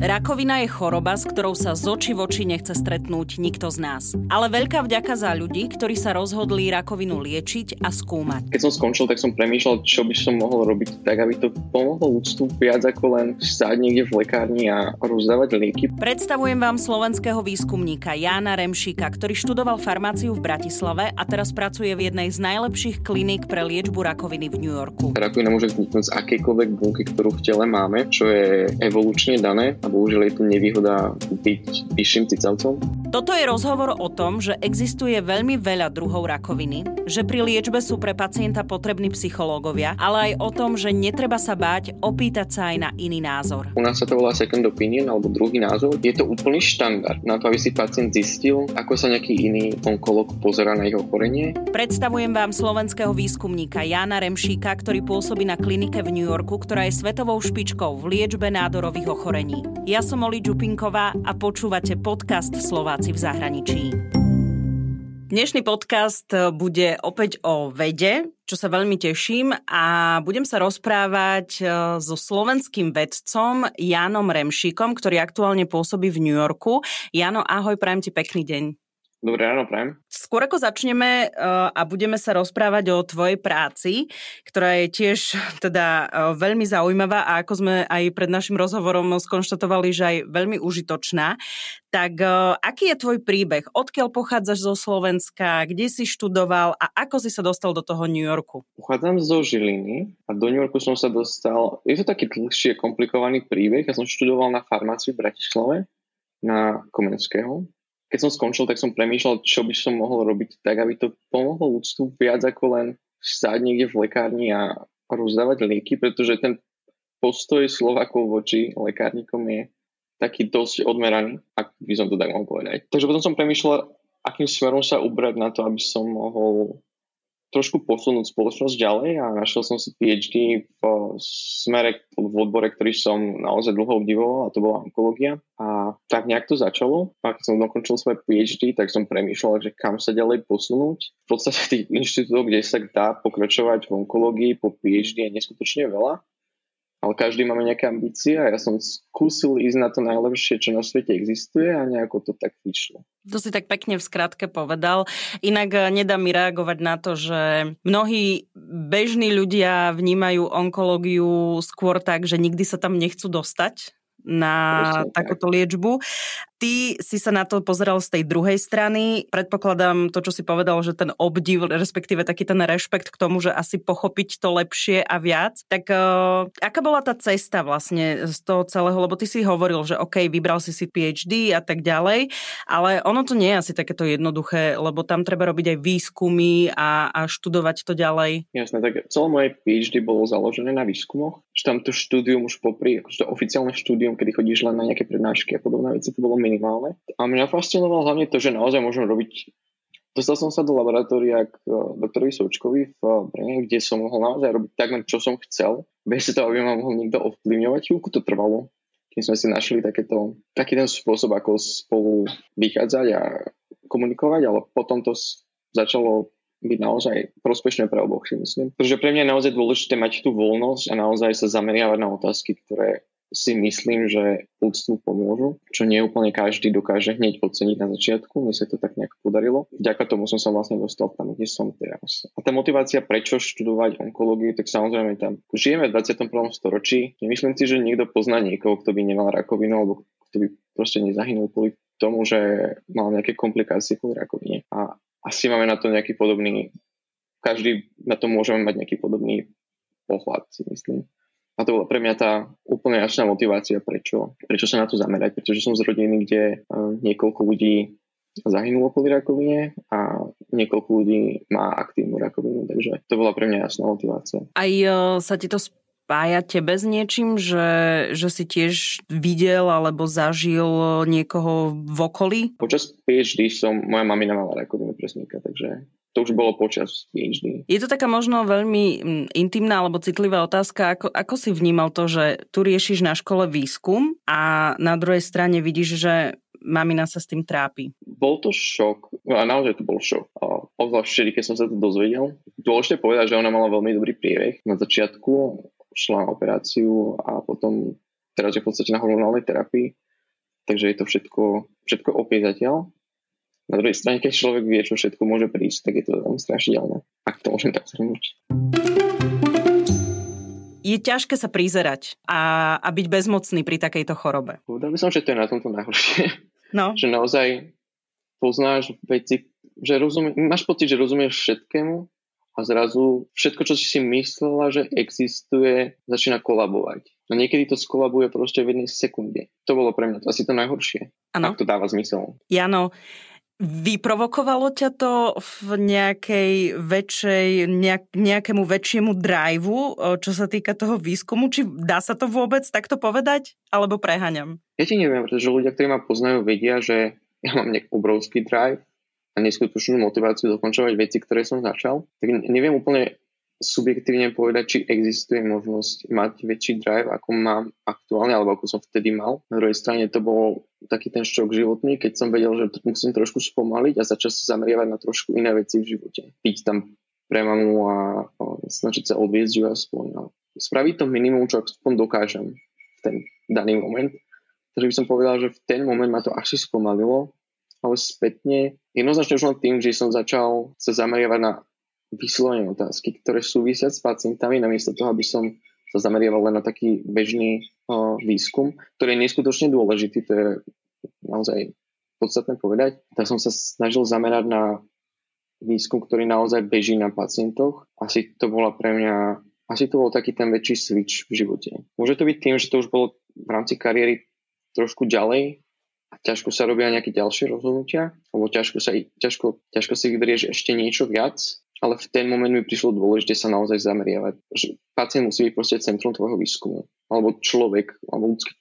Rakovina je choroba, s ktorou sa z oči v oči nechce stretnúť nikto z nás. Ale veľká vďaka za ľudí, ktorí sa rozhodli rakovinu liečiť a skúmať. Keď som skončil, tak som premýšľal, čo by som mohol robiť tak, aby to pomohlo ľudstvu viac ako len stáť niekde v lekárni a rozdávať lieky. Predstavujem vám slovenského výskumníka Jána Remšíka, ktorý študoval farmáciu v Bratislave a teraz pracuje v jednej z najlepších kliník pre liečbu rakoviny v New Yorku. Rakovina môže vzniknúť z akejkoľvek bunky, ktorú v tele máme, čo je evolučne dané bohužiaľ je tu nevýhoda byť vyšším cicavcom. Toto je rozhovor o tom, že existuje veľmi veľa druhov rakoviny, že pri liečbe sú pre pacienta potrební psychológovia, ale aj o tom, že netreba sa báť opýtať sa aj na iný názor. U nás sa to volá second opinion alebo druhý názor. Je to úplný štandard na to, aby si pacient zistil, ako sa nejaký iný onkolog pozera na jeho ochorenie. Predstavujem vám slovenského výskumníka Jána Remšíka, ktorý pôsobí na klinike v New Yorku, ktorá je svetovou špičkou v liečbe nádorových ochorení. Ja som Oli Čupinková a počúvate podcast Slováci v zahraničí. Dnešný podcast bude opäť o vede, čo sa veľmi teším a budem sa rozprávať e, so slovenským vedcom Jánom Remšíkom, ktorý aktuálne pôsobí v New Yorku. Jano, ahoj, prajem ti pekný deň. Dobré ráno, prajem. Skôr ako začneme uh, a budeme sa rozprávať o tvojej práci, ktorá je tiež teda uh, veľmi zaujímavá a ako sme aj pred našim rozhovorom skonštatovali, že aj veľmi užitočná, tak uh, aký je tvoj príbeh? Odkiaľ pochádzaš zo Slovenska? Kde si študoval a ako si sa dostal do toho New Yorku? Pochádzam zo Žiliny a do New Yorku som sa dostal... Je to taký dlhší, komplikovaný príbeh. Ja som študoval na farmáciu v Bratislave na Komenského keď som skončil, tak som premýšľal, čo by som mohol robiť tak, aby to pomohlo ľudstvu viac ako len stáť niekde v lekárni a rozdávať lieky, pretože ten postoj Slovakov voči lekárnikom je taký dosť odmeraný, ak by som to tak mohol povedať. Takže potom som premýšľal, akým smerom sa ubrať na to, aby som mohol trošku posunúť spoločnosť ďalej a našiel som si PhD v smere, v odbore, ktorý som naozaj dlho obdivoval a to bola onkológia. A tak nejak to začalo. A keď som dokončil svoje PhD, tak som premýšľal, že kam sa ďalej posunúť. V podstate tých inštitútov, kde sa dá pokračovať v onkológii po PhD je neskutočne veľa ale každý máme nejaké ambície a ja som skúsil ísť na to najlepšie, čo na svete existuje a nejako to tak vyšlo. To si tak pekne v skratke povedal. Inak eh, nedá mi reagovať na to, že mnohí bežní ľudia vnímajú onkológiu skôr tak, že nikdy sa tam nechcú dostať na Presne, takúto tak. liečbu. Ty si sa na to pozeral z tej druhej strany. Predpokladám to, čo si povedal, že ten obdiv, respektíve taký ten rešpekt k tomu, že asi pochopiť to lepšie a viac. Tak uh, aká bola tá cesta vlastne z toho celého? Lebo ty si hovoril, že OK, vybral si si PhD a tak ďalej, ale ono to nie je asi takéto jednoduché, lebo tam treba robiť aj výskumy a, a študovať to ďalej. Jasné, tak celé moje PhD bolo založené na výskumoch. Že tam to štúdium už popri, akože to oficiálne štúdium, kedy chodíš len na nejaké prednášky a podobné veci, to bolo minimálne. A mňa fascinovalo hlavne to, že naozaj môžem robiť Dostal som sa do laboratória k e, doktorovi Součkovi v Brne, kde som mohol naozaj robiť takmer, čo som chcel, bez toho, aby ma mohol niekto ovplyvňovať. Chvíľku to trvalo, kým sme si našli takéto, taký ten spôsob, ako spolu vychádzať a komunikovať, ale potom to začalo byť naozaj prospešné pre oboch, si myslím. Pretože pre mňa je naozaj dôležité mať tú voľnosť a naozaj sa zameriavať na otázky, ktoré si myslím, že ľudstvu pomôžu, čo nie úplne každý dokáže hneď oceniť na začiatku. Mne sa to tak nejak podarilo. Vďaka tomu som sa vlastne dostal tam, kde som teraz. A tá motivácia, prečo študovať onkológiu, tak samozrejme tam žijeme v 21. storočí. Nemyslím si, že niekto pozná niekoho, kto by nemal rakovinu alebo kto by proste nezahynul kvôli tomu, že mal nejaké komplikácie kvôli rakovine. A asi máme na to nejaký podobný, každý na to môžeme mať nejaký podobný pohľad, si myslím. A to bola pre mňa tá úplne jasná motivácia, prečo, prečo sa na to zamerať, pretože som z rodiny, kde uh, niekoľko ľudí zahynulo kvôli rakovine a niekoľko ľudí má aktívnu rakovinu, takže to bola pre mňa jasná motivácia. Aj uh, sa ti to spája tebe s niečím, že, že si tiež videl alebo zažil niekoho v okolí? Počas PhD som, moja mamina mala rakovinu presníka, takže to už bolo počas PhD. Je to taká možno veľmi mm, intimná alebo citlivá otázka. Ako, ako si vnímal to, že tu riešiš na škole výskum a na druhej strane vidíš, že mamina sa s tým trápi? Bol to šok. A naozaj to bol šok. Obzvlášť vtedy, keď som sa to dozvedel. Dôležité povedať, že ona mala veľmi dobrý priebeh. Na začiatku šla na operáciu a potom teraz je v podstate na hormonálnej terapii, takže je to všetko, všetko opäť zatiaľ. Na druhej strane, keď človek vie, čo všetko môže prísť, tak je to veľmi strašidelné, ak to môžem tak zhrnúť. Je ťažké sa prizerať a, a byť bezmocný pri takejto chorobe. Povedal by som, že to je na tomto najhoršie. No. že naozaj poznáš veci, že rozumie, máš pocit, že rozumieš všetkému a zrazu všetko, čo si myslela, že existuje, začína kolabovať. No niekedy to skolabuje proste v jednej sekunde. To bolo pre mňa to asi to najhoršie. Ano. Ak to dáva zmysel. Jano, Vyprovokovalo ťa to v nejakej väčšej, nejak, nejakému väčšiemu driveu, čo sa týka toho výskumu? Či dá sa to vôbec takto povedať? Alebo preháňam? Ja ti neviem, pretože ľudia, ktorí ma poznajú, vedia, že ja mám nejak obrovský drive a neskutočnú motiváciu dokončovať veci, ktoré som začal. Tak neviem úplne subjektívne povedať, či existuje možnosť mať väčší drive, ako mám aktuálne, alebo ako som vtedy mal. Na druhej strane to bol taký ten šok životný, keď som vedel, že musím trošku spomaliť a začať sa zameriavať na trošku iné veci v živote. Byť tam pre mamu a, a snažiť sa odviezť ju aspoň. Spraviť to minimum, čo aspoň dokážem v ten daný moment. Takže by som povedal, že v ten moment ma to asi spomalilo, ale spätne jednoznačne už len tým, že som začal sa zameriavať na vyslovene otázky, ktoré súvisia s pacientami, namiesto toho, aby som sa zameriaval len na taký bežný uh, výskum, ktorý je neskutočne dôležitý, to je naozaj podstatné povedať. Tak som sa snažil zamerať na výskum, ktorý naozaj beží na pacientoch. Asi to bola pre mňa, asi to bol taký ten väčší switch v živote. Môže to byť tým, že to už bolo v rámci kariéry trošku ďalej a ťažko sa robia nejaké ďalšie rozhodnutia, alebo ťažko sa, ťažko, ťažko si vyberieš ešte niečo viac ale v ten moment mi prišlo dôležité sa naozaj zameriavať. Že pacient musí byť proste centrum tvojho výskumu. Alebo človek, alebo ľudský,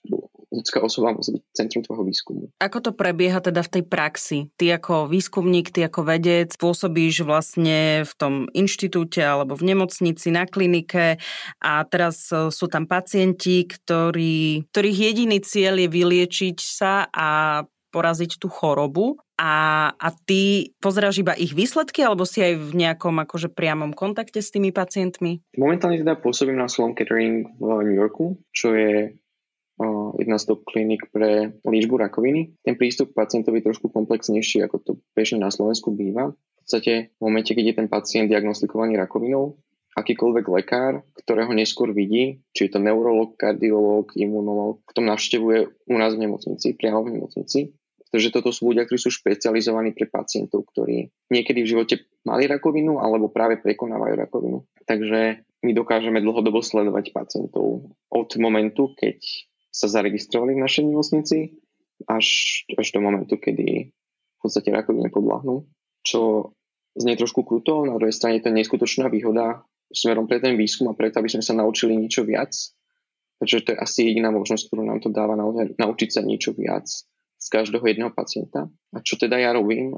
ľudská osoba musí byť centrum tvojho výskumu. Ako to prebieha teda v tej praxi? Ty ako výskumník, ty ako vedec pôsobíš vlastne v tom inštitúte alebo v nemocnici, na klinike a teraz e, sú tam pacienti, ktorí, ktorých jediný cieľ je vyliečiť sa a poraziť tú chorobu a, a ty pozeráš iba ich výsledky alebo si aj v nejakom akože priamom kontakte s tými pacientmi? Momentálne teda pôsobím na Sloan Kettering v New Yorku, čo je uh, jedna z top klinik pre liečbu rakoviny. Ten prístup k pacientovi je trošku komplexnejší, ako to bežne na Slovensku býva. V podstate v momente, keď je ten pacient diagnostikovaný rakovinou, akýkoľvek lekár, ktorého neskôr vidí, či je to neurolog, kardiolog, imunolog, tom navštevuje u nás v nemocnici, priamo v nemocnici, pretože toto sú ľudia, ktorí sú špecializovaní pre pacientov, ktorí niekedy v živote mali rakovinu alebo práve prekonávajú rakovinu. Takže my dokážeme dlhodobo sledovať pacientov od momentu, keď sa zaregistrovali v našej nemocnici až, až do momentu, kedy v podstate rakovine podľahnú, čo znie trošku kruto, na druhej strane je to neskutočná výhoda smerom pre ten výskum a preto, aby sme sa naučili niečo viac, pretože to je asi jediná možnosť, ktorú nám to dáva naučiť sa niečo viac z každého jedného pacienta. A čo teda ja robím?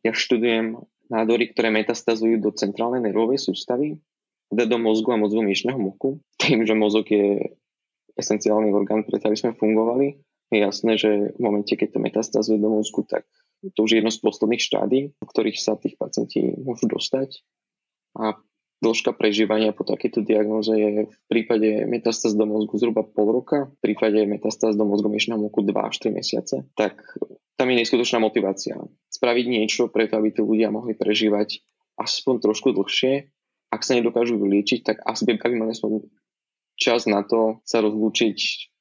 Ja študujem nádory, ktoré metastazujú do centrálnej nervovej sústavy, teda do mozgu a mozgu myšného moku. Tým, že mozog je esenciálny orgán, preto aby sme fungovali, je jasné, že v momente, keď to metastazuje do mozgu, tak to už je jedno z posledných štádí, v ktorých sa tých pacienti môžu dostať. A Dĺžka prežívania po takejto diagnoze je v prípade metastáz do mozgu zhruba pol roka, v prípade metastáz do mozgu myšného moku 2 až 3 mesiace. Tak tam je neskutočná motivácia. Spraviť niečo preto, aby tí ľudia mohli prežívať aspoň trošku dlhšie. Ak sa nedokážu vyliečiť, tak asi by mali aspoň čas na to sa rozlúčiť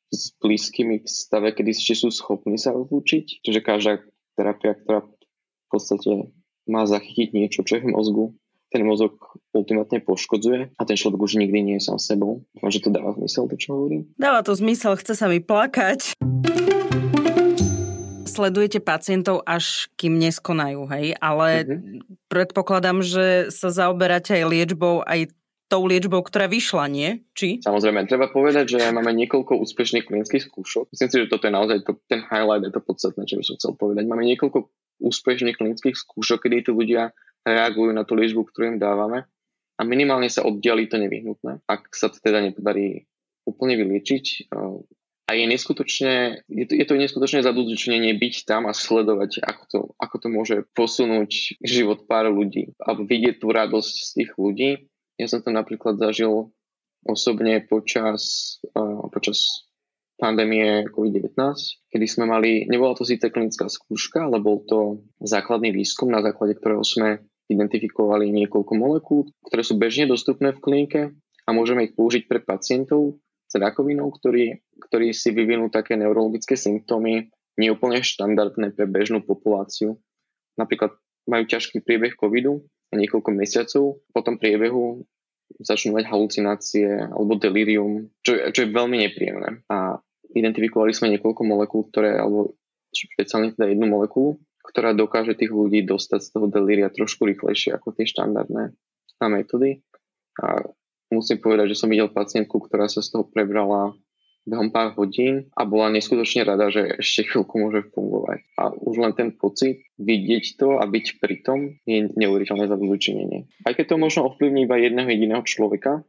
s blízkymi v stave, kedy ešte sú schopní sa rozlúčiť. Čiže každá terapia, ktorá v podstate má zachytiť niečo, čo je v mozgu, ten mozog ultimátne poškodzuje a ten človek už nikdy nie je sám sebou. Dúfam, že to dáva zmysel, to čo hovorím. Dáva to zmysel, chce sa mi plakať. Sledujete pacientov až kým neskonajú, hej? Ale mm-hmm. predpokladám, že sa zaoberáte aj liečbou, aj tou liečbou, ktorá vyšla, nie? Či? Samozrejme, treba povedať, že máme niekoľko úspešných klinických skúšok. Myslím si, že toto je naozaj to, ten highlight, je to podstatné, čo by som chcel povedať. Máme niekoľko úspešných klinických skúšok, kedy tí ľudia reagujú na tú liečbu, ktorú im dávame a minimálne sa oddiali to nevyhnutné, ak sa to teda nepodarí úplne vyliečiť. A je neskutočne, je to, je to neskutočne zadozučnenie byť tam a sledovať, ako to, ako to môže posunúť život pár ľudí a vidieť tú radosť z tých ľudí. Ja som to napríklad zažil osobne počas, uh, počas pandémie COVID-19, kedy sme mali, nebola to síce klinická skúška, ale bol to základný výskum, na základe ktorého sme identifikovali niekoľko molekúl, ktoré sú bežne dostupné v klinike a môžeme ich použiť pre pacientov s rakovinou, ktorí, ktorí si vyvinú také neurologické symptómy neúplne štandardné pre bežnú populáciu. Napríklad majú ťažký priebeh covidu a niekoľko mesiacov po tom priebehu začnú mať halucinácie alebo delirium, čo, čo je veľmi nepríjemné. A identifikovali sme niekoľko molekúl, ktoré, alebo špeciálne teda jednu molekulu, ktorá dokáže tých ľudí dostať z toho delíria trošku rýchlejšie ako tie štandardné metódy. A musím povedať, že som videl pacientku, ktorá sa z toho prebrala behom pár hodín a bola neskutočne rada, že ešte chvíľku môže fungovať. A už len ten pocit, vidieť to a byť pri tom je neuveriteľné za Aj keď to možno ovplyvní iba jedného jediného človeka,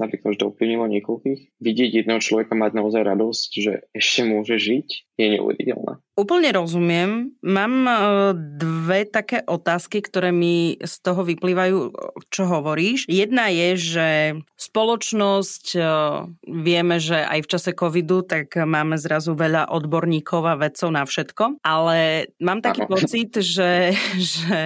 napríklad, že to ovplyvnilo niekoľkých, vidieť jedného človeka mať naozaj radosť, že ešte môže žiť, je neuveriteľné. Úplne rozumiem. Mám e, dve také otázky, ktoré mi z toho vyplývajú, čo hovoríš. Jedna je, že spoločnosť, e, vieme, že aj v čase covidu, tak máme zrazu veľa odborníkov a vedcov na všetko, ale mám taký ano. pocit, že, že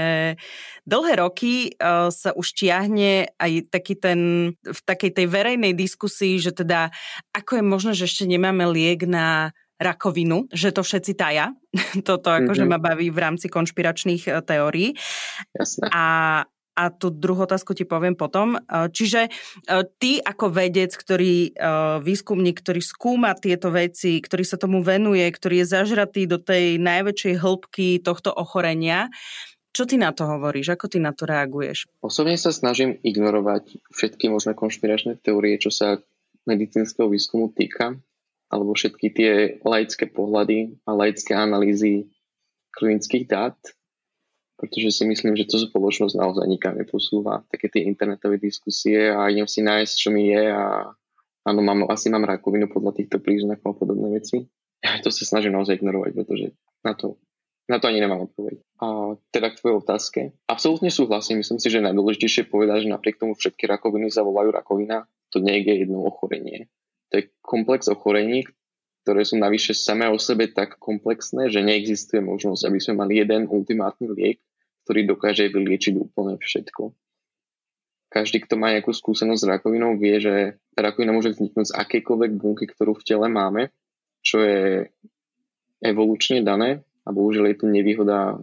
dlhé roky uh, sa už tiahne aj taký ten, v takej tej verejnej diskusii, že teda ako je možné, že ešte nemáme liek na rakovinu, že to všetci taja. Toto akože mm-hmm. ma baví v rámci konšpiračných e, teórií. Jasné. A, a tú druhú otázku ti poviem potom. E, čiže ty ako vedec, ktorý výskumník, ktorý skúma tieto veci, ktorý sa tomu venuje, ktorý je zažratý do tej najväčšej hĺbky tohto ochorenia, čo ty na to hovoríš? Ako ty na to reaguješ? Osobne sa snažím ignorovať všetky možné konšpiračné teórie, čo sa medicínskeho výskumu týka alebo všetky tie laické pohľady a laické analýzy klinických dát, pretože si myslím, že to spoločnosť naozaj nikam neposúva. Také tie internetové diskusie a idem si nájsť, čo mi je a áno, mám, asi mám rakovinu podľa týchto príznakov a podobné veci. Ja to sa snažím naozaj ignorovať, pretože na to, na to ani nemám odpoveď. A teda k tvojej otázke. Absolútne súhlasím. Myslím si, že najdôležitejšie povedať, že napriek tomu všetky rakoviny zavolajú rakovina. To nie je jedno ochorenie. To je komplex ochorení, ktoré sú navyše samé o sebe tak komplexné, že neexistuje možnosť, aby sme mali jeden ultimátny liek, ktorý dokáže vyliečiť úplne všetko. Každý, kto má nejakú skúsenosť s rakovinou, vie, že rakovina môže vzniknúť z akejkoľvek bunky, ktorú v tele máme, čo je evolučne dané a bohužiaľ je to nevýhoda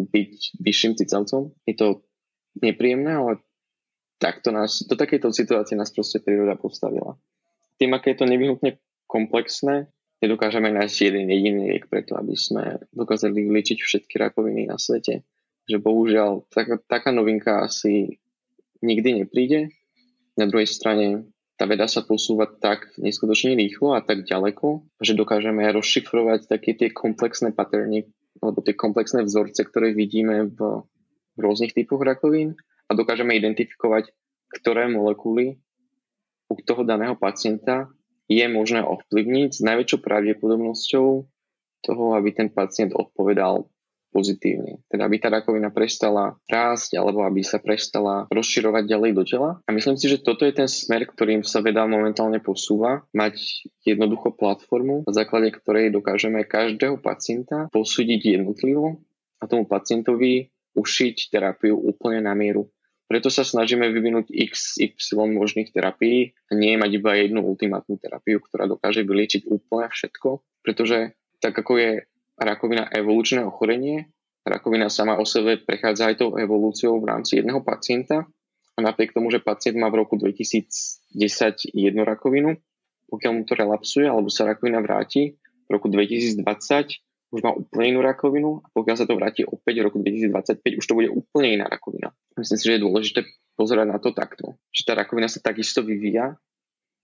byť vyšším cicavcom. Je to nepríjemné, ale takto nás, do takejto situácie nás proste príroda postavila tým, aké je to nevyhnutne komplexné, nedokážeme nájsť jeden jediný liek preto, aby sme dokázali vyliečiť všetky rakoviny na svete. Že bohužiaľ taká, taká novinka asi nikdy nepríde. Na druhej strane tá veda sa posúva tak neskutočne rýchlo a tak ďaleko, že dokážeme rozšifrovať také tie komplexné paterny alebo tie komplexné vzorce, ktoré vidíme v, v rôznych typoch rakovín a dokážeme identifikovať, ktoré molekuly u toho daného pacienta je možné ovplyvniť s najväčšou pravdepodobnosťou toho, aby ten pacient odpovedal pozitívne. Teda aby tá rakovina prestala rásť alebo aby sa prestala rozširovať ďalej do tela. A myslím si, že toto je ten smer, ktorým sa veda momentálne posúva. Mať jednoducho platformu, na základe ktorej dokážeme každého pacienta posúdiť jednotlivo a tomu pacientovi ušiť terapiu úplne na mieru. Preto sa snažíme vyvinúť x, y možných terapií a nie mať iba jednu ultimátnu terapiu, ktorá dokáže vyliečiť úplne všetko, pretože tak ako je rakovina evolučné ochorenie, rakovina sama o sebe prechádza aj tou evolúciou v rámci jedného pacienta. A napriek tomu, že pacient má v roku 2010 jednu rakovinu, pokiaľ mu to relapsuje alebo sa rakovina vráti, v roku 2020 už má úplne inú rakovinu. A pokiaľ sa to vráti opäť v roku 2025, už to bude úplne iná rakovina. Myslím si, že je dôležité pozerať na to takto, že tá rakovina sa takisto vyvíja,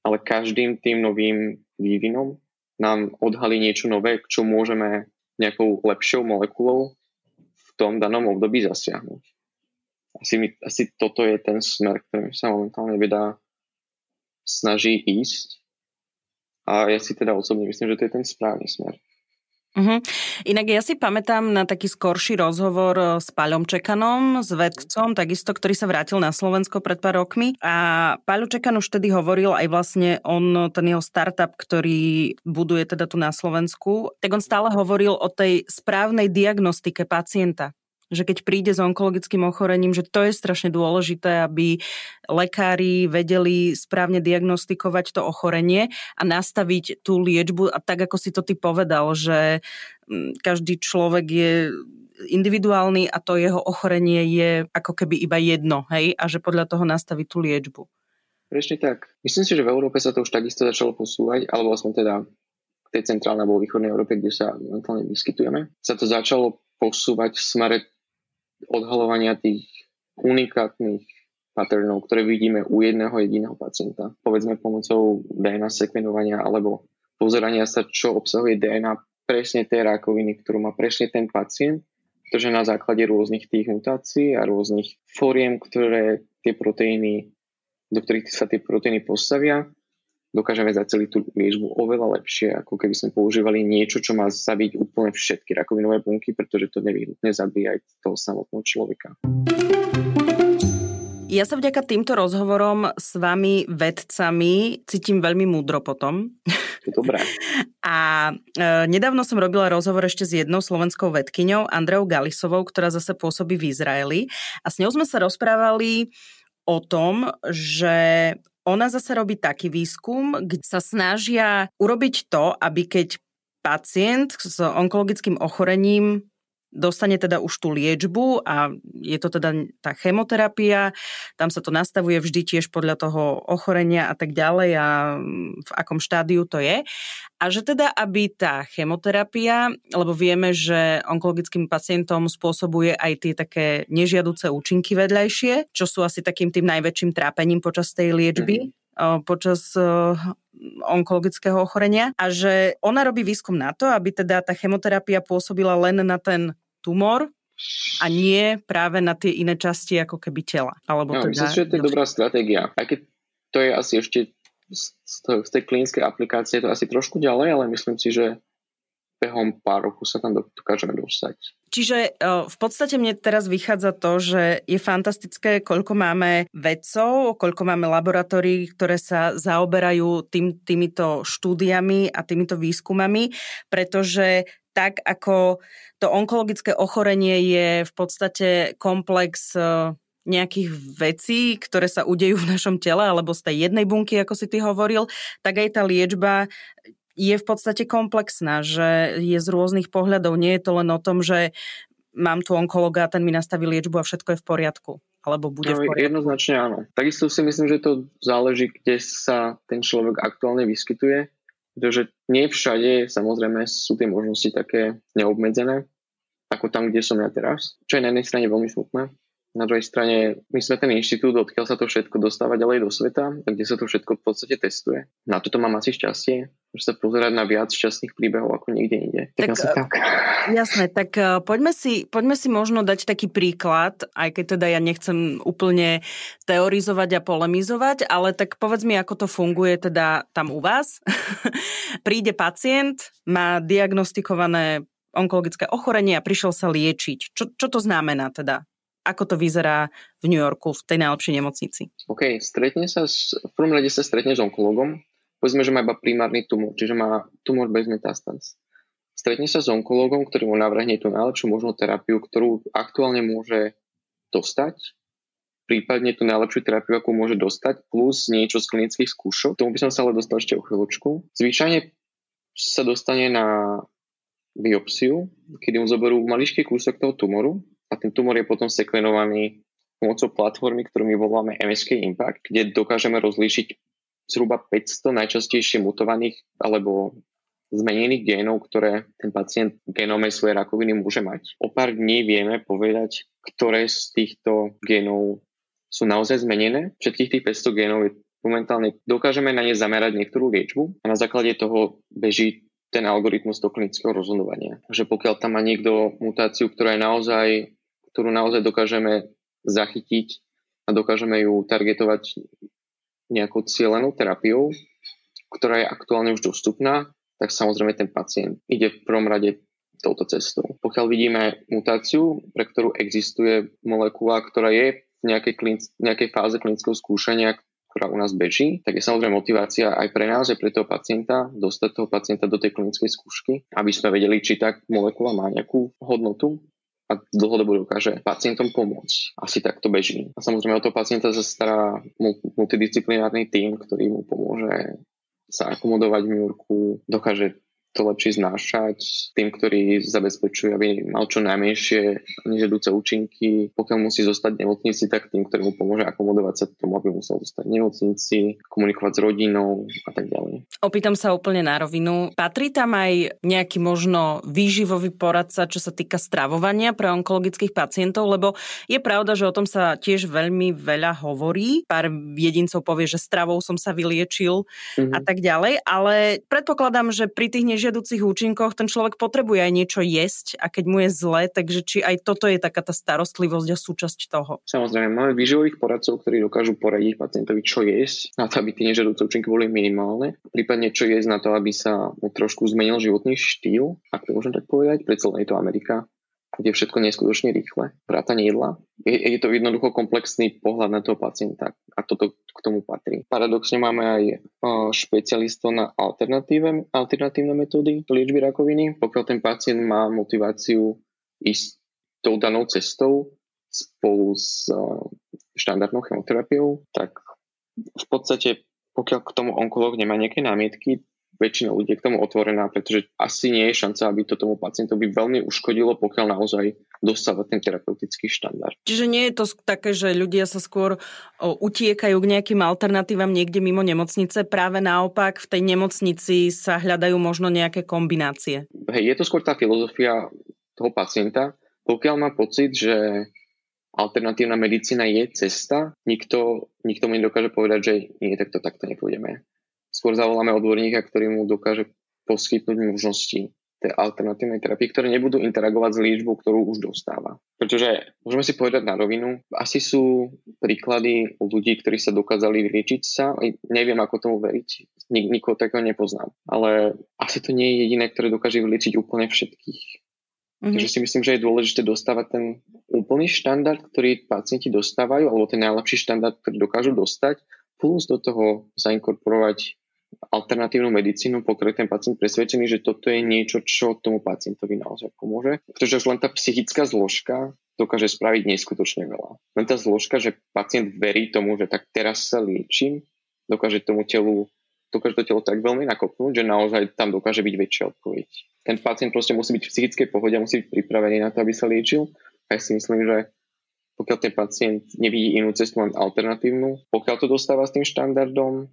ale každým tým novým vývinom nám odhalí niečo nové, čo môžeme nejakou lepšou molekulou v tom danom období zasiahnuť. Asi, mi, asi toto je ten smer, ktorým sa momentálne veda snaží ísť. A ja si teda osobne myslím, že to je ten správny smer Uh-huh. Inak ja si pamätám na taký skorší rozhovor eh, s Paľom Čekanom, s vedcom, takisto, ktorý sa vrátil na Slovensko pred pár rokmi. A Paľo Čekan už vtedy hovoril aj vlastne on, ten jeho startup, ktorý buduje teda tu na Slovensku, tak on stále hovoril o tej správnej diagnostike pacienta že keď príde s onkologickým ochorením, že to je strašne dôležité, aby lekári vedeli správne diagnostikovať to ochorenie a nastaviť tú liečbu. A tak, ako si to ty povedal, že mm, každý človek je individuálny a to jeho ochorenie je ako keby iba jedno, hej? A že podľa toho nastaví tú liečbu. Presne tak. Myslím si, že v Európe sa to už takisto začalo posúvať, alebo aspoň teda v tej centrálnej alebo východnej Európe, kde sa momentálne vyskytujeme, sa to začalo posúvať v smere odhalovania tých unikátnych patternov, ktoré vidíme u jedného jediného pacienta. Povedzme pomocou DNA sekvenovania alebo pozerania sa, čo obsahuje DNA presne tej rakoviny, ktorú má presne ten pacient, pretože na základe rôznych tých mutácií a rôznych fóriem, ktoré tie proteíny, do ktorých sa tie proteíny postavia, dokážeme zaceliť tú liečbu oveľa lepšie, ako keby sme používali niečo, čo má zabiť úplne všetky rakovinové bunky, pretože to nevyhnutne zabíja aj toho samotného človeka. Ja sa vďaka týmto rozhovorom s vami vedcami cítim veľmi múdro potom. Dobré. A e, nedávno som robila rozhovor ešte s jednou slovenskou vedkyňou, Andreou Galisovou, ktorá zase pôsobí v Izraeli. A s ňou sme sa rozprávali o tom, že ona zase robí taký výskum, kde sa snažia urobiť to, aby keď pacient s onkologickým ochorením dostane teda už tú liečbu a je to teda tá chemoterapia, tam sa to nastavuje vždy tiež podľa toho ochorenia a tak ďalej a v akom štádiu to je. A že teda, aby tá chemoterapia, lebo vieme, že onkologickým pacientom spôsobuje aj tie také nežiaduce účinky vedľajšie, čo sú asi takým tým najväčším trápením počas tej liečby, mm. počas onkologického ochorenia a že ona robí výskum na to, aby teda tá chemoterapia pôsobila len na ten tumor a nie práve na tie iné časti ako keby tela. Alebo no, teda... myslím, že to je dobrá stratégia. Aj keď to je asi ešte z tej klinickej aplikácie to asi trošku ďalej, ale myslím si, že behom pár rokov sa tam dokážeme dostať. Čiže v podstate mne teraz vychádza to, že je fantastické, koľko máme vedcov, koľko máme laboratórií, ktoré sa zaoberajú tým, týmito štúdiami a týmito výskumami, pretože tak ako to onkologické ochorenie je v podstate komplex e, nejakých vecí, ktoré sa udejú v našom tele, alebo z tej jednej bunky, ako si ty hovoril, tak aj tá liečba je v podstate komplexná, že je z rôznych pohľadov. Nie je to len o tom, že mám tu onkologa a ten mi nastaví liečbu a všetko je v poriadku. Alebo bude no, v poriadku. Jednoznačne áno. Takisto si myslím, že to záleží, kde sa ten človek aktuálne vyskytuje pretože nie všade samozrejme sú tie možnosti také neobmedzené, ako tam, kde som ja teraz, čo je na jednej strane veľmi smutné. Na druhej strane, my sme ten inštitút, odkiaľ sa to všetko dostáva ďalej do sveta, kde sa to všetko v podstate testuje. Na toto mám asi šťastie, že sa pozerať na viac šťastných príbehov ako niekde inde. Tak, tak, tak. Jasné, tak eh, poďme si, poďme si možno dať taký príklad, aj keď teda ja nechcem úplne teorizovať a polemizovať, ale tak povedz mi, ako to funguje teda tam u vás. Príde pacient, má diagnostikované onkologické ochorenie a prišiel sa liečiť. Čo, čo to znamená teda? Ako to vyzerá v New Yorku, v tej najlepšej nemocnici? OK, stretne sa, s, v prvom rade sa stretne s onkologom. Povedzme, že má iba primárny tumor, čiže má tumor bez metastáz. Stretne sa s onkologom, ktorý mu navrhne tú najlepšiu možnú terapiu, ktorú aktuálne môže dostať, prípadne tú najlepšiu terapiu, akú môže dostať, plus niečo z klinických skúšok. Tomu by som sa ale dostal ešte o chvíľočku. Zvyčajne sa dostane na biopsiu, kedy mu zoberú maličký kúsok toho tumoru, a ten tumor je potom sekvenovaný pomocou platformy, ktorú my voláme MSK Impact, kde dokážeme rozlíšiť zhruba 500 najčastejšie mutovaných alebo zmenených génov, ktoré ten pacient v genome svojej rakoviny môže mať. O pár dní vieme povedať, ktoré z týchto génov sú naozaj zmenené. Všetkých tých 500 génov je momentálne dokážeme na ne zamerať niektorú liečbu a na základe toho beží ten algoritmus toho klinického rozhodovania. Takže pokiaľ tam má niekto mutáciu, ktorá je naozaj ktorú naozaj dokážeme zachytiť a dokážeme ju targetovať nejakou cieľenou terapiou, ktorá je aktuálne už dostupná, tak samozrejme ten pacient ide v prvom rade touto cestou. Pokiaľ vidíme mutáciu, pre ktorú existuje molekula, ktorá je v nejakej, klin, nejakej fáze klinického skúšania, ktorá u nás beží, tak je samozrejme motivácia aj pre nás, aj pre toho pacienta, dostať toho pacienta do tej klinickej skúšky, aby sme vedeli, či tá molekula má nejakú hodnotu a dlhodobo dokáže pacientom pomôcť. Asi tak to beží. A samozrejme o toho pacienta sa stará multidisciplinárny tím, ktorý mu pomôže sa akomodovať v Murku, dokáže to lepšie znášať tým, ktorý zabezpečuje, aby mal čo najmenšie nežedúce účinky. Pokiaľ musí zostať v nemocnici, tak tým, ktorý mu pomôže akomodovať sa tomu, aby musel zostať v nemocnici, komunikovať s rodinou a tak ďalej. Opýtam sa úplne na rovinu. Patrí tam aj nejaký možno výživový poradca, čo sa týka stravovania pre onkologických pacientov, lebo je pravda, že o tom sa tiež veľmi veľa hovorí. Pár jedincov povie, že stravou som sa vyliečil mm-hmm. a tak ďalej, ale predpokladám, že pri tých než nežiaducich účinkoch ten človek potrebuje aj niečo jesť a keď mu je zle, takže či aj toto je taká tá starostlivosť a súčasť toho. Samozrejme, máme výživových poradcov, ktorí dokážu poradiť pacientovi, čo jesť, na to, aby tie nežiaduce účinky boli minimálne, prípadne čo jesť na to, aby sa mu trošku zmenil životný štýl, ak to môžem tak povedať, predsa je to Amerika, kde všetko neskutočne rýchle, vrátanie jedla. Je, je to jednoducho komplexný pohľad na toho pacienta a toto k tomu patrí. Paradoxne máme aj špecialistov na alternatíve, alternatívne metódy liečby rakoviny. Pokiaľ ten pacient má motiváciu ísť tou danou cestou spolu s štandardnou chemoterapiou, tak v podstate pokiaľ k tomu onkológ nemá nejaké námietky, väčšina ľudí je k tomu otvorená, pretože asi nie je šanca, aby to tomu pacientovi veľmi uškodilo, pokiaľ naozaj dostáva ten terapeutický štandard. Čiže nie je to také, že ľudia sa skôr utiekajú k nejakým alternatívam niekde mimo nemocnice, práve naopak v tej nemocnici sa hľadajú možno nejaké kombinácie. Hej, je to skôr tá filozofia toho pacienta. Pokiaľ má pocit, že alternatívna medicína je cesta, nikto, nikto mi nedokáže povedať, že nie, tak to takto nepôjdeme skôr zavoláme odborníka, ktorý mu dokáže poskytnúť možnosti tej alternatívnej terapie, ktoré nebudú interagovať s liečbou, ktorú už dostáva. Pretože môžeme si povedať na rovinu, asi sú príklady ľudí, ktorí sa dokázali vyliečiť sa, neviem ako tomu veriť, Nik- nikoho takého nepoznám, ale asi to nie je jediné, ktoré dokáže vyliečiť úplne všetkých. Mm-hmm. Takže si myslím, že je dôležité dostávať ten úplný štandard, ktorý pacienti dostávajú, alebo ten najlepší štandard, ktorý dokážu dostať, plus do toho zainkorporovať alternatívnu medicínu, pokiaľ ten pacient presvedčený, že toto je niečo, čo tomu pacientovi naozaj pomôže. Pretože už len tá psychická zložka dokáže spraviť neskutočne veľa. Len tá zložka, že pacient verí tomu, že tak teraz sa liečím, dokáže tomu telu dokáže to telo tak veľmi nakopnúť, že naozaj tam dokáže byť väčšia odpoveď. Ten pacient proste musí byť v psychickej pohode a musí byť pripravený na to, aby sa liečil. A ja si myslím, že pokiaľ ten pacient nevidí inú cestu, len alternatívnu, pokiaľ to dostáva s tým štandardom,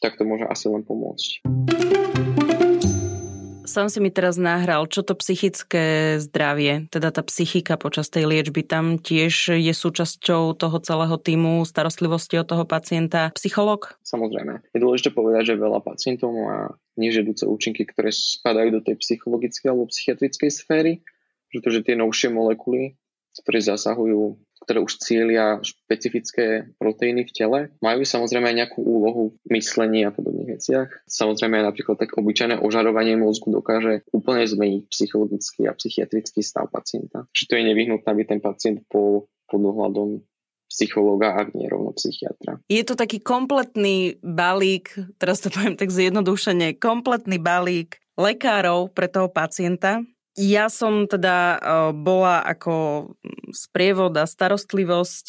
tak to môže asi len pomôcť. Sám si mi teraz nahral, čo to psychické zdravie, teda tá psychika počas tej liečby, tam tiež je súčasťou toho celého týmu starostlivosti od toho pacienta psycholog? Samozrejme. Je dôležité povedať, že veľa pacientov má nežedúce účinky, ktoré spadajú do tej psychologickej alebo psychiatrickej sféry, pretože tie novšie molekuly, ktoré zasahujú ktoré už cieľia špecifické proteíny v tele, majú samozrejme aj nejakú úlohu v myslení a podobných veciach. Samozrejme aj napríklad tak obyčajné ožarovanie mozgu dokáže úplne zmeniť psychologický a psychiatrický stav pacienta. Čiže to je nevyhnutné, aby ten pacient bol pod ohľadom psychológa, ak nie rovno psychiatra. Je to taký kompletný balík, teraz to poviem tak zjednodušene, kompletný balík lekárov pre toho pacienta, ja som teda bola ako sprievod a starostlivosť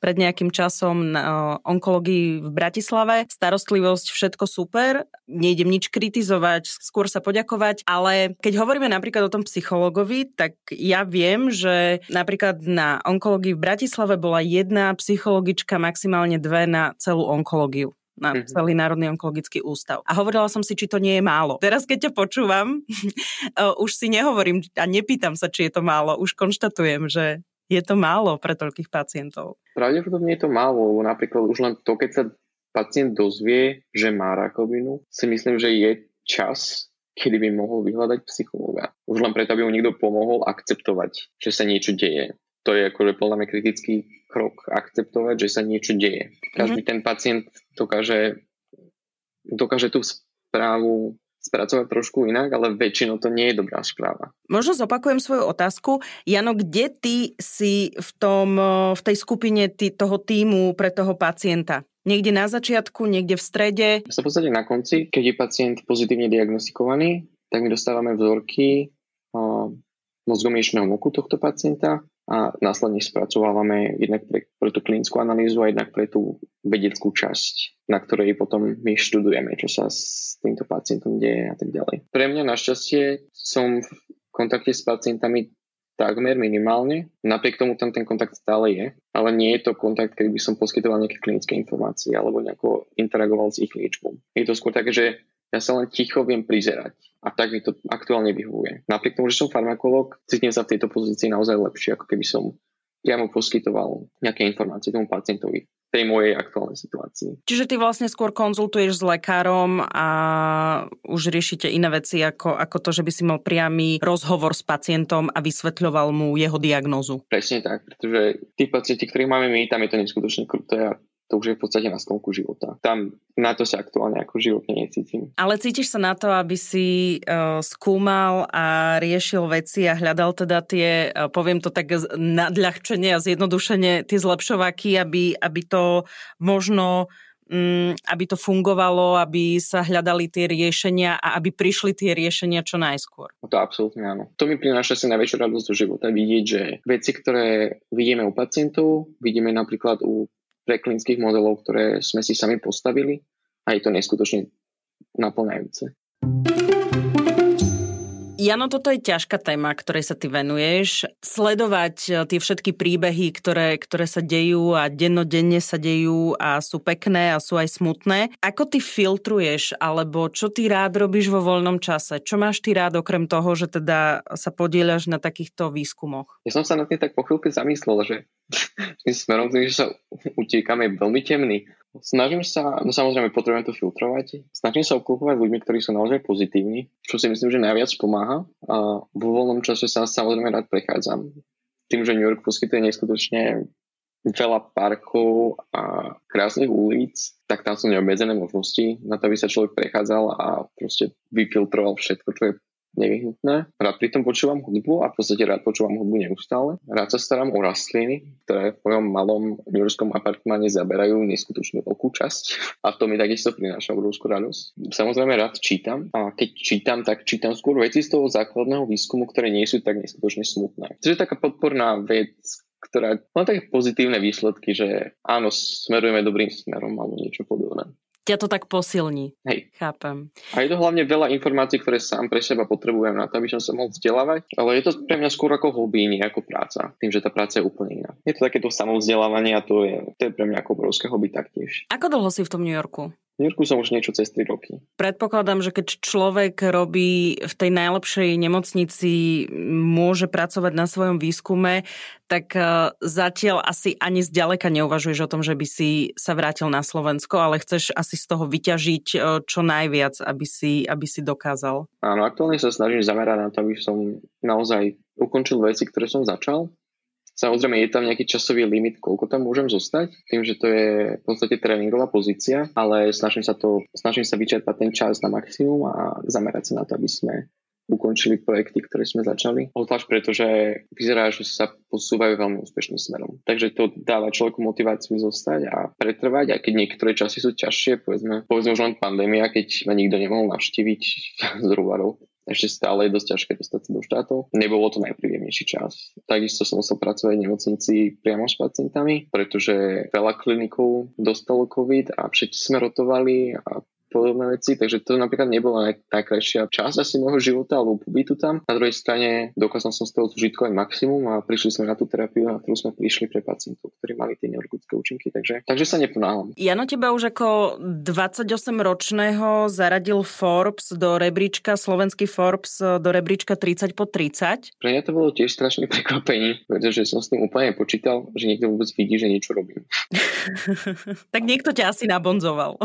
pred nejakým časom na onkológii v Bratislave. Starostlivosť, všetko super, nejdem nič kritizovať, skôr sa poďakovať, ale keď hovoríme napríklad o tom psychologovi, tak ja viem, že napríklad na onkológii v Bratislave bola jedna psychologička, maximálne dve na celú onkológiu na mm-hmm. celý Národný onkologický ústav. A hovorila som si, či to nie je málo. Teraz, keď ťa počúvam, už si nehovorím a nepýtam sa, či je to málo. Už konštatujem, že je to málo pre toľkých pacientov. Pravdepodobne je to málo, lebo napríklad už len to, keď sa pacient dozvie, že má rakovinu, si myslím, že je čas, kedy by mohol vyhľadať psychológa. Už len preto, aby mu niekto pomohol akceptovať, že sa niečo deje to je akože podľa mňa kritický krok akceptovať, že sa niečo deje. Každý mm-hmm. ten pacient dokáže, dokáže tú správu spracovať trošku inak, ale väčšinou to nie je dobrá správa. Možno zopakujem svoju otázku. Jano, kde ty si v, tom, v tej skupine ty, toho týmu pre toho pacienta? Niekde na začiatku, niekde v strede? V podstate na konci, keď je pacient pozitívne diagnostikovaný, tak my dostávame vzorky mozgomiešného moku tohto pacienta a následne spracovávame jednak pre, pre tú klinickú analýzu a jednak pre tú vedeckú časť, na ktorej potom my študujeme, čo sa s týmto pacientom deje a tak ďalej. Pre mňa našťastie som v kontakte s pacientami takmer minimálne, napriek tomu tam ten kontakt stále je, ale nie je to kontakt, kedy by som poskytoval nejaké klinické informácie alebo nejako interagoval s ich liečbou. Je to skôr také, že ja sa len ticho viem prizerať a tak mi to aktuálne vyhovuje. Napriek tomu, že som farmakolog, cítim sa v tejto pozícii naozaj lepšie, ako keby som priamo poskytoval nejaké informácie tomu pacientovi tej mojej aktuálnej situácii. Čiže ty vlastne skôr konzultuješ s lekárom a už riešite iné veci ako, ako to, že by si mal priamy rozhovor s pacientom a vysvetľoval mu jeho diagnózu. Presne tak, pretože tí pacienti, ktorých máme my, tam je to neskutočne kruté a to už je v podstate na sklonku života. Tam na to sa aktuálne ako životne necítim. Ale cítiš sa na to, aby si uh, skúmal a riešil veci a hľadal teda tie, uh, poviem to tak nadľahčenie a zjednodušenie, tie zlepšovaky, aby, aby to možno um, aby to fungovalo, aby sa hľadali tie riešenia a aby prišli tie riešenia čo najskôr. To absolútne áno. To mi prináša si najväčšiu radosť do života, vidieť, že veci, ktoré vidíme u pacientov, vidíme napríklad u preklinských modelov, ktoré sme si sami postavili a je to neskutočne naplňajúce. Jano, toto je ťažká téma, ktorej sa ty venuješ. Sledovať e, tie všetky príbehy, ktoré, ktoré sa dejú a dennodenne sa dejú a sú pekné a sú aj smutné. Ako ty filtruješ, alebo čo ty rád robíš vo voľnom čase? Čo máš ty rád okrem toho, že teda sa podieľaš na takýchto výskumoch? Ja som sa na tým tak po chvíľke zamyslel, že tým smerom, že sa utiekame, je veľmi temný. Snažím sa, no samozrejme potrebujem to filtrovať, snažím sa obklopovať ľuďmi, ktorí sú naozaj pozitívni, čo si myslím, že najviac pomáha. A vo voľnom čase sa samozrejme rád prechádzam. Tým, že New York poskytuje neskutočne veľa parkov a krásnych ulic, tak tam sú neobmedzené možnosti na to, aby sa človek prechádzal a proste vyfiltroval všetko, čo je nevyhnutné. Rád pritom počúvam hudbu a v podstate rád počúvam hudbu neustále. Rád sa starám o rastliny, ktoré v mojom malom newyorskom apartmáne zaberajú neskutočnú veľkú časť a to mi takisto prináša obrovskú radosť. Samozrejme rád čítam a keď čítam, tak čítam skôr veci z toho základného výskumu, ktoré nie sú tak neskutočne smutné. To je taká podporná vec, ktorá má také pozitívne výsledky, že áno, smerujeme dobrým smerom alebo niečo podobné ťa to tak posilní. Hej. Chápem. A je to hlavne veľa informácií, ktoré sám pre seba potrebujem na to, aby som sa mohol vzdelávať, ale je to pre mňa skôr ako hobby, nie ako práca. Tým, že tá práca je úplne iná. Je to takéto samovzdelávanie a to je, to je pre mňa ako obrovské hobby taktiež. Ako dlho si v tom New Yorku? V New Yorku som už niečo cez 3 roky. Predpokladám, že keď človek robí v tej najlepšej nemocnici, môže pracovať na svojom výskume, tak e, zatiaľ asi ani zďaleka neuvažuješ o tom, že by si sa vrátil na Slovensko, ale chceš asi z toho vyťažiť e, čo najviac, aby si, aby si dokázal. Áno, aktuálne sa snažím zamerať na to, aby som naozaj ukončil veci, ktoré som začal Samozrejme je tam nejaký časový limit, koľko tam môžem zostať, tým, že to je v podstate tréningová pozícia, ale snažím sa, to, snažím sa vyčerpať ten čas na maximum a zamerať sa na to, aby sme ukončili projekty, ktoré sme začali. Odvlášť preto, že vyzerá, že sa posúvajú veľmi úspešným smerom. Takže to dáva človeku motiváciu zostať a pretrvať, aj keď niektoré časy sú ťažšie, povedzme, povedzme už len pandémia, keď ma nikto nemohol navštíviť z Ruvarov ešte stále je dosť ťažké dostať sa do štátov. Nebolo to najpríjemnejší čas. Takisto som musel pracovať v nemocnici priamo s pacientami, pretože veľa klinikov dostalo COVID a všetci sme rotovali a podobné veci, takže to napríklad nebola najkrajšia časť asi môjho života alebo pobytu tam. Na druhej strane dokázal som z toho zužitkovať maximum a prišli sme na tú terapiu, na ktorú sme prišli pre pacientov, ktorí mali tie neurologické účinky, takže, takže sa neponáhľam. Jano teba už ako 28-ročného zaradil Forbes do rebríčka, slovenský Forbes do rebríčka 30 po 30. Pre mňa to bolo tiež strašne prekvapenie, pretože som s tým úplne počítal, že niekto vôbec vidí, že niečo robím. tak niekto ťa asi nabonzoval.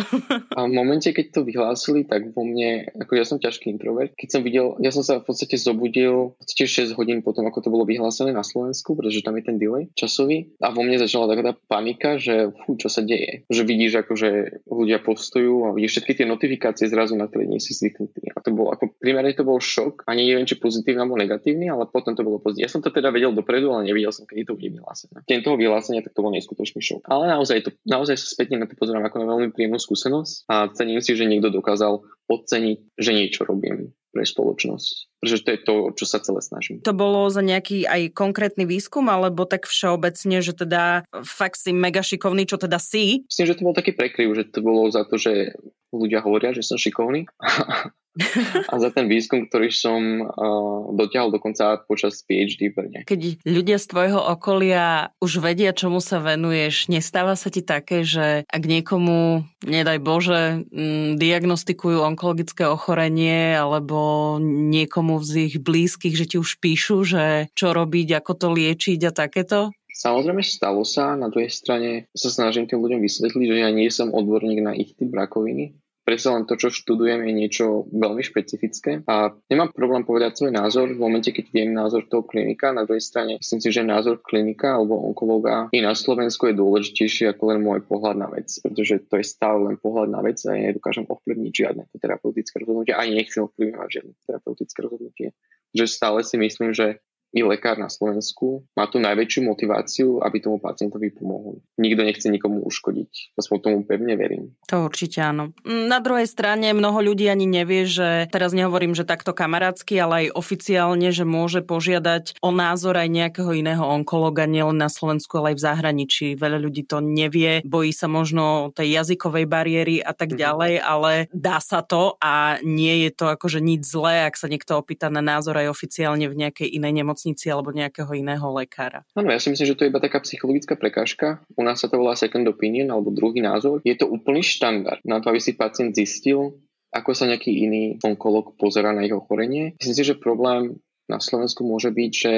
a v momente, keď to vyhlásili, tak vo mne, ako ja som ťažký introvert, keď som videl, ja som sa v podstate zobudil tiež 6 hodín potom, ako to bolo vyhlásené na Slovensku, pretože tam je ten delay časový a vo mne začala taká tá panika, že fú, čo sa deje. Že vidíš, ako, že ľudia postujú a vidíš všetky tie notifikácie zrazu na ktoré nie si zvyknutý. A to bol ako primárne to bol šok, ani neviem, či pozitívny alebo negatívny, ale potom to bolo pozitívne. Ja som to teda vedel dopredu, ale nevidel som, kedy to bude vyhlásené. Keď toho vyhlásenia, tak to bol neskutočný šok. Ale naozaj, to, naozaj sa spätne na to pozerám ako na veľmi príjemnú skúsenosť a cením si, že niekto dokázal oceniť, že niečo robím pre spoločnosť. Pretože to je to, čo sa celé snažím. To bolo za nejaký aj konkrétny výskum, alebo tak všeobecne, že teda fakt si mega šikovný, čo teda si? Myslím, že to bol taký prekryv, že to bolo za to, že ľudia hovoria, že som šikovný a za ten výskum, ktorý som uh, dotiahol dokonca počas PhD v Brne. Keď ľudia z tvojho okolia už vedia, čomu sa venuješ, nestáva sa ti také, že ak niekomu, nedaj Bože, m, diagnostikujú onkologické ochorenie alebo niekomu z ich blízkych, že ti už píšu, že čo robiť, ako to liečiť a takéto? Samozrejme stalo sa, na druhej strane sa snažím tým ľuďom vysvetliť, že ja nie som odborník na ich typ rakoviny, predsa len to, čo študujem, je niečo veľmi špecifické a nemám problém povedať svoj názor v momente, keď viem názor toho klinika. Na druhej strane myslím si, že názor klinika alebo onkologa i na Slovensku je dôležitejší ako len môj pohľad na vec, pretože to je stále len pohľad na vec a ja nedokážem ovplyvniť žiadne terapeutické rozhodnutie, ani nechcem ovplyvňovať žiadne terapeutické rozhodnutie. Že stále si myslím, že i lekár na Slovensku má tú najväčšiu motiváciu, aby tomu pacientovi pomohol. Nikto nechce nikomu uškodiť. Aspoň tomu pevne verím. To určite áno. Na druhej strane mnoho ľudí ani nevie, že teraz nehovorím, že takto kamarátsky, ale aj oficiálne, že môže požiadať o názor aj nejakého iného onkologa, nielen na Slovensku, ale aj v zahraničí. Veľa ľudí to nevie, bojí sa možno tej jazykovej bariéry a tak mhm. ďalej, ale dá sa to a nie je to akože nič zlé, ak sa niekto opýta na názor aj oficiálne v nejakej inej nemocnici nemocnici alebo nejakého iného lekára. Áno, ja si myslím, že to je iba taká psychologická prekážka. U nás sa to volá second opinion alebo druhý názor. Je to úplný štandard na to, aby si pacient zistil, ako sa nejaký iný onkolog pozera na ich ochorenie. Myslím si, že problém na Slovensku môže byť, že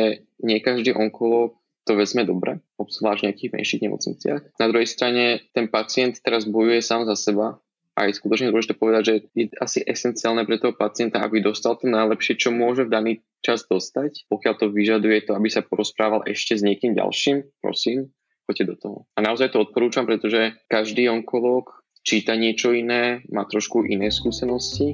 nie každý onkolog to vezme dobre, obzvlášť v nejakých menších nemocniciach. Na druhej strane ten pacient teraz bojuje sám za seba a je skutočne dôležité povedať, že je asi esenciálne pre toho pacienta, aby dostal to najlepšie, čo môže v daný čas dostať. Pokiaľ to vyžaduje to, aby sa porozprával ešte s niekým ďalším, prosím, poďte do toho. A naozaj to odporúčam, pretože každý onkológ číta niečo iné, má trošku iné skúsenosti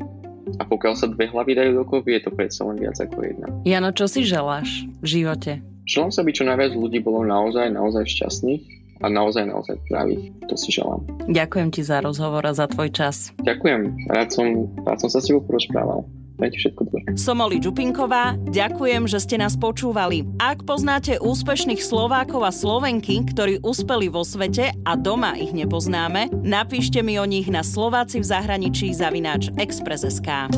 a pokiaľ sa dve hlavy dajú dokopy, je to predsa len viac ako jedna. Jano, čo si želáš v živote? Želám sa, aby čo najviac ľudí bolo naozaj, naozaj šťastných a naozaj, naozaj pravých. To si želám. Ďakujem ti za rozhovor a za tvoj čas. Ďakujem. Rád som, rád som sa s tebou porozprával. Majte všetko dobré. Som Oli Čupinková, ďakujem, že ste nás počúvali. Ak poznáte úspešných Slovákov a Slovenky, ktorí uspeli vo svete a doma ich nepoznáme, napíšte mi o nich na Slováci v zahraničí zavináč Express.sk.